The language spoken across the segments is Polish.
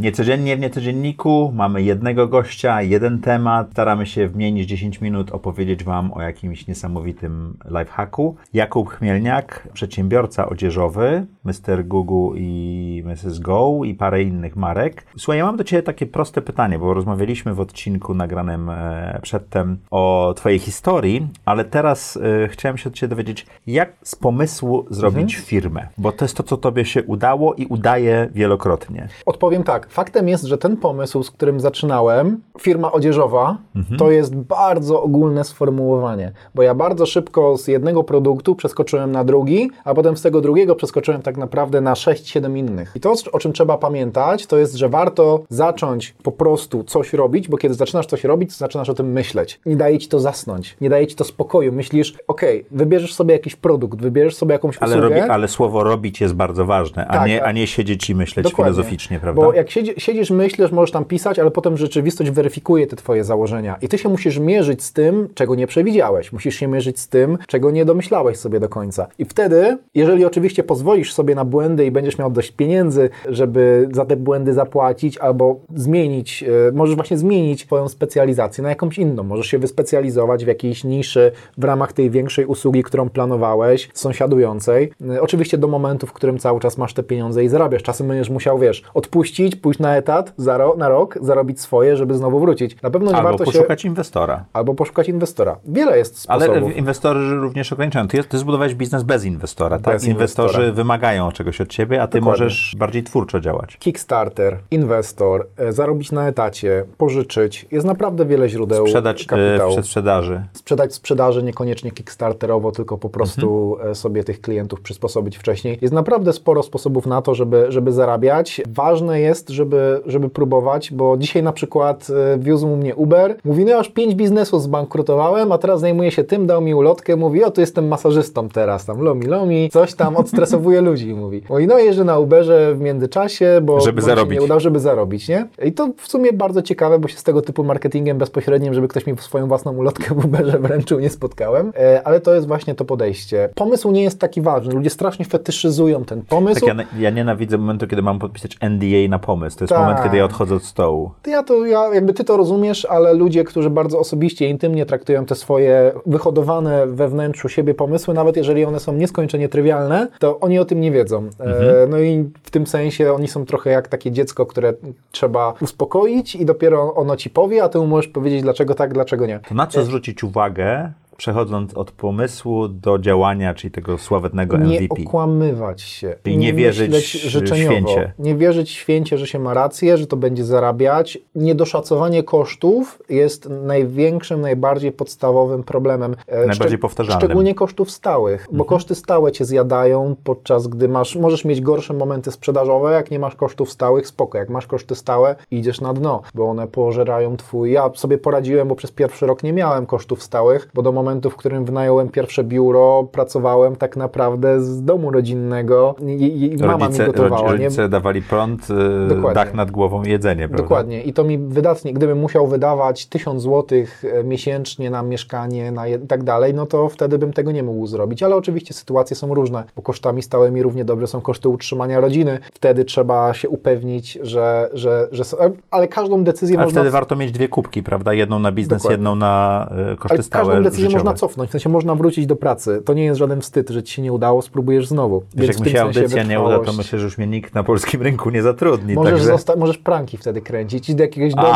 Niecodziennie w Niecodzienniku mamy jednego gościa, jeden temat. Staramy się w mniej niż 10 minut opowiedzieć Wam o jakimś niesamowitym lifehacku. Jakub Chmielniak, przedsiębiorca odzieżowy, Mr. Google i Mrs. Go i parę innych marek. Słuchaj, ja mam do Ciebie takie proste pytanie, bo rozmawialiśmy w odcinku nagranym e, przedtem o Twojej historii, ale teraz e, chciałem się od Ciebie dowiedzieć, jak z pomysłu zrobić Mhm. firmę, bo to jest to, co Tobie się udało i udaje wielokrotnie. Odpowiem tak. Faktem jest, że ten pomysł, z którym zaczynałem, firma odzieżowa, Mhm. to jest bardzo ogólne sformułowanie, bo ja bardzo szybko z jednego produktu przeskoczyłem na drugi, a potem z tego drugiego przeskoczyłem tak naprawdę na 6-7 innych. I to, o czym trzeba pamiętać, to jest, że warto zacząć po prostu coś robić, bo kiedy zaczynasz coś robić, zaczynasz o tym myśleć. Nie daje ci to zasnąć, nie daje ci to spokoju. Myślisz, okej, wybierzesz sobie jakiś produkt, wybierzesz sobie jakąś Ale, usługę. robi, ale słowo robić jest bardzo ważne, a, Tak, nie, a- a nie siedzieć i myśleć filozoficznie, prawda? Bo jak siedzisz, myślisz, możesz tam pisać, ale potem rzeczywistość weryfikuje te twoje założenia. I ty się musisz mierzyć z tym, czego nie przewidziałeś. Musisz się mierzyć z tym, czego nie domyślałeś sobie do końca. I wtedy, jeżeli oczywiście pozwolisz sobie na błędy i będziesz miał dość pieniędzy, żeby za te błędy zapłacić albo zmienić, e, możesz właśnie zmienić swoją specjalizację na jakąś inną. Możesz się wyspecjalizować w jakiejś niszy w ramach tej większej usługi, którą planowałeś, sąsiadującej. E, Oczywiście do momentu, w którym cały czas masz te pieniądze i zarabiasz. Czasem będziesz musiał, wiesz, odpuścić, pójść na etat za ro na rok, zarobić swoje, żeby znowu wrócić. Na pewno nie Albo warto się... poszukać inwestora. Albo poszukać inwestora. Wiele jest Ale sposobów. inwestorzy również ograniczają. Ty, ty zbudowałeś biznes bez inwestora, tak? Bez Inwestorzy inwestora. wymagają czegoś od ciebie, a ty Dokładnie. możesz bardziej twórczo działać. Kickstarter, inwestor, e, zarobić na etacie, pożyczyć. Jest naprawdę wiele źródeł Sprzedać e, kapitału. przed sprzedaży. sprzedać sprzedaży niekoniecznie kickstarterowo, tylko po prostu Mhm. e, sobie tych klientów przysposobić wcześniej. Jest naprawdę sporo sposobów na to, żeby, żeby zarabiać. Ważne jest, żeby, żeby próbować, bo dzisiaj na przykład e, wiózł mnie Uber. Mówi, no ja już pięć biznesów zbankrutowałem, a teraz zajmuję się tym, dał mi ulotkę, mówi, o, to jestem masażystą teraz, tam lomi, lomi, coś tam odstresowuje ludzi, mówi. Mówi, no jeżdżę na Uberze w międzyczasie, bo Żeby zarobić. Się nie udało, żeby zarobić, nie? I to w sumie bardzo ciekawe, bo się z tego typu marketingiem bezpośrednim, żeby ktoś mi swoją własną ulotkę w Uberze wręczył, nie spotkałem. E, ale to jest właśnie to podejście. Pomysł nie jest taki ważny. Ludzie strasznie fetyszyzują ten pomysł. Tak, ja, ja nienawidzę momentu, kiedy mam podpisać NDA na pomysł. To jest Tak. moment, kiedy ja odchodzę od stołu. To Ja to, ja, jakby ty to rozumiesz, ale ludzie, którzy bardzo osobiście, intymnie traktują te swoje wyhodowane we wnętrzu siebie pomysły, nawet jeżeli one są nieskończenie trywialne, to oni o tym nie wiedzą. E, no i w tym sensie oni są trochę jak takie dziecko, które trzeba uspokoić i dopiero ono ci powie, a ty mu możesz powiedzieć dlaczego tak, dlaczego nie. To na co zwrócić uwagę, przechodząc od pomysłu do działania, czyli tego sławetnego Nie MVP? okłamywać się. Czyli nie wierzyć myśleć życzeniowo. święcie. Nie wierzyć święcie, że się ma rację, że to będzie zarabiać. Niedoszacowanie kosztów jest największym, najbardziej podstawowym problemem. E, Najbardziej powtarzalnym. Szczególnie kosztów stałych, bo Mhm. koszty stałe cię zjadają, podczas gdy masz, możesz mieć gorsze momenty sprzedażowe, jak nie masz kosztów stałych, spoko. Jak masz koszty stałe, idziesz na dno, bo one pożerają twój... Ja sobie poradziłem, bo przez pierwszy rok nie miałem kosztów stałych, bo do momentu, w którym wynająłem pierwsze biuro, pracowałem tak naprawdę z domu rodzinnego i, i, mama Rodzice, mi gotowała. rodzi- nie? rodzice dawali prąd, y, Dokładnie. dach nad głową jedzenie, prawda? Dokładnie. I to mi wydatnie, gdybym musiał wydawać 1000 zł miesięcznie na mieszkanie na i tak dalej, no to wtedy bym tego nie mógł zrobić. Ale oczywiście sytuacje są różne, bo kosztami stałymi równie dobrze są koszty utrzymania rodziny. Wtedy trzeba się upewnić, że, że, że są, ale każdą decyzję Ale można... wtedy warto mieć dwie kubki, prawda? Jedną na biznes, Dokładnie. jedną na y, koszty ale stałe każdą decyzję. Można cofnąć, w sensie można wrócić do pracy. To nie jest żaden wstyd, że ci się nie udało, spróbujesz znowu. Wiesz, jak mi się audycja nie uda, to myślę, że już mnie nikt na polskim rynku nie zatrudni. Możesz, także... możesz pranki wtedy kręcić, idź do jakiegoś domu,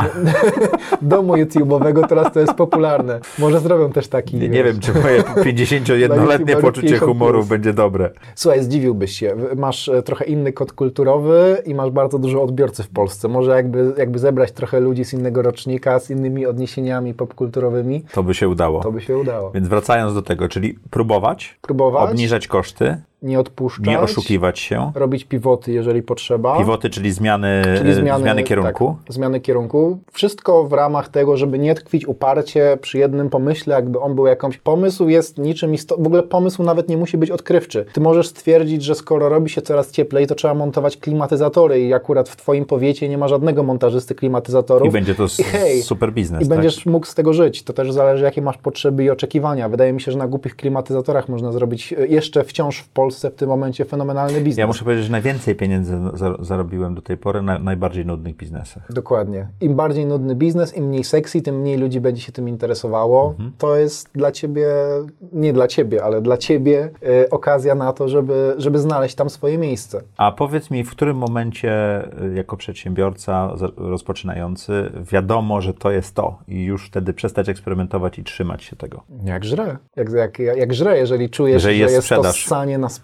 domu YouTube'owego, teraz to jest popularne. Może zrobią też taki. Nie, nie wiem, czy moje 51-letnie YouTuberów poczucie 50 humoru plus. będzie dobre. Słuchaj, zdziwiłbyś się. Masz e, trochę inny kod kulturowy i masz bardzo dużo odbiorcy w Polsce. Może jakby, jakby zebrać trochę ludzi z innego rocznika, z innymi odniesieniami popkulturowymi, To by się udało. to by się udało. Więc wracając do tego, czyli próbować, Próbować. obniżać koszty, nie odpuszczać, Nie oszukiwać się. robić pivoty, jeżeli potrzeba. Pivoty, czyli zmiany, Czyli zmiany, zmiany kierunku. Tak, zmiany kierunku. Wszystko w ramach tego, żeby nie tkwić uparcie przy jednym pomyśle, jakby on był jakąś... Pomysł jest niczym istotnym. W ogóle pomysł nawet nie musi być odkrywczy. Ty możesz stwierdzić, że skoro robi się coraz cieplej, to trzeba montować klimatyzatory i akurat w twoim powiecie nie ma żadnego montażysty klimatyzatorów. I będzie to I hej, super biznes. I tak? będziesz mógł z tego żyć. To też zależy, jakie masz potrzeby i oczekiwania. Wydaje mi się, że na głupich klimatyzatorach można zrobić e, jeszcze wciąż w Polsce w tym momencie fenomenalny biznes. Ja muszę powiedzieć, że najwięcej pieniędzy za, zarobiłem do tej pory na najbardziej nudnych biznesach. Dokładnie. Im bardziej nudny biznes, im mniej sexy, tym mniej ludzi będzie się tym interesowało. Mhm. To jest dla ciebie, nie dla ciebie, ale dla ciebie e, okazja na to, żeby, żeby znaleźć tam swoje miejsce. A powiedz mi, w którym momencie y, jako przedsiębiorca rozpoczynający wiadomo, że to jest to i już wtedy przestać eksperymentować i trzymać się tego? Jak żre. Jak, jak, jak żre, jeżeli czujesz, Jeżeli że jest jest to sprzedaż. ssanie na sprzedaż,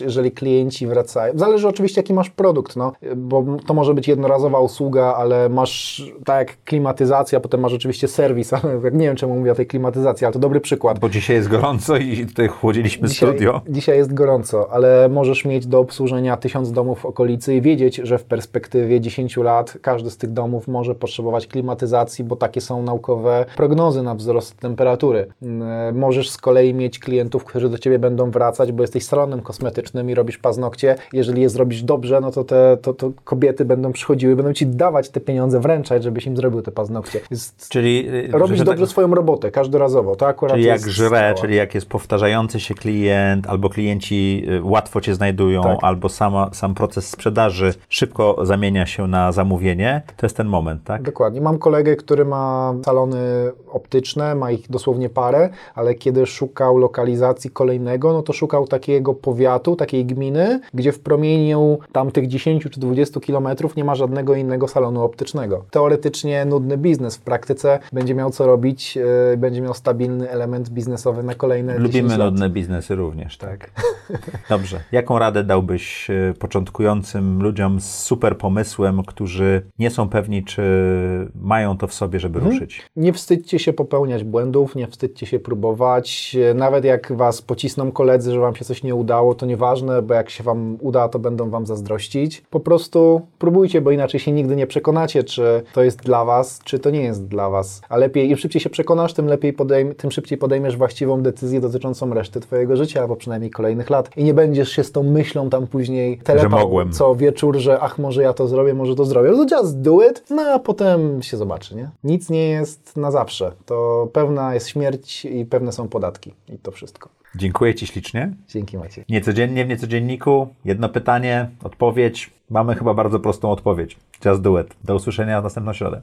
jeżeli klienci wracają. Zależy oczywiście, jaki masz produkt, no, bo to może być jednorazowa usługa, ale masz, tak jak klimatyzacja, potem masz oczywiście serwis, ale nie wiem, czemu mówię o tej klimatyzacji, ale to dobry przykład. Bo dzisiaj jest gorąco i tutaj chłodziliśmy studio. Dzisiaj jest gorąco, ale możesz mieć do obsłużenia tysiąc domów w okolicy i wiedzieć, że w perspektywie 10 lat każdy z tych domów może potrzebować klimatyzacji, bo takie są naukowe prognozy na wzrost temperatury. Mm, Możesz z kolei mieć klientów, którzy do Ciebie będą wracać, bo jesteś salonem kosmetycznym i robisz paznokcie. Jeżeli je zrobisz dobrze, no to, te, to, to kobiety będą przychodziły, będą Ci dawać te pieniądze, wręczać, żebyś im zrobił te paznokcie. Jest, Czyli, y, robisz dobrze tak- swoją robotę, każdorazowo. To akurat Czyli jak żre, czyli jak jest powtarzający się klient, albo klienci y, łatwo cię znajdują, Tak. albo sama, sam proces sprzedaży szybko zamienia się na zamówienie, to jest ten moment, tak? Dokładnie. Mam kolegę, który ma salony optyczne, ma ich dosłownie parę, ale kiedy szukał lokalizacji kolejnego, no to szukał takiego powiatu, takiej gminy, gdzie w promieniu tamtych 10 czy 20 kilometrów nie ma żadnego innego salonu optycznego. Teoretycznie nudny biznes, w praktyce będzie miał co robić, yy, będzie miał stabilny element biznesowy na kolejne 10 Lubimy nudne biznesy również, tak? Tak. Dobrze. Jaką radę dałbyś e, początkującym ludziom z super pomysłem, którzy nie są pewni, czy mają to w sobie, żeby Mhm. ruszyć? Nie wstydźcie się popełniać błędów, nie wstydźcie się próbować. Nawet jak was pocisną koledzy, że wam się coś nie udało, to nieważne, bo jak się wam uda, to będą wam zazdrościć. Po prostu próbujcie, bo inaczej się nigdy nie przekonacie, czy to jest dla was, czy to nie jest dla was. A lepiej, im szybciej się przekonasz, tym lepiej podejm- tym szybciej podejmiesz właściwą decyzję dotyczącą reszty twojego życia, albo przynajmniej kolejnych lat. I nie będziesz się z tą myślą tam później telepał co wieczór, że ach, może ja to zrobię, może to zrobię. No to just do it, no a potem się zobaczy, nie? Nic nie jest na zawsze. To pewna jest śmierć i pewne są podatki. I to wszystko. Dziękuję Ci ślicznie. Dzięki Maciej. Niecodziennie w niecodzienniku, jedno pytanie, odpowiedź. Mamy chyba bardzo prostą odpowiedź. Just do it. Do usłyszenia w następną środę.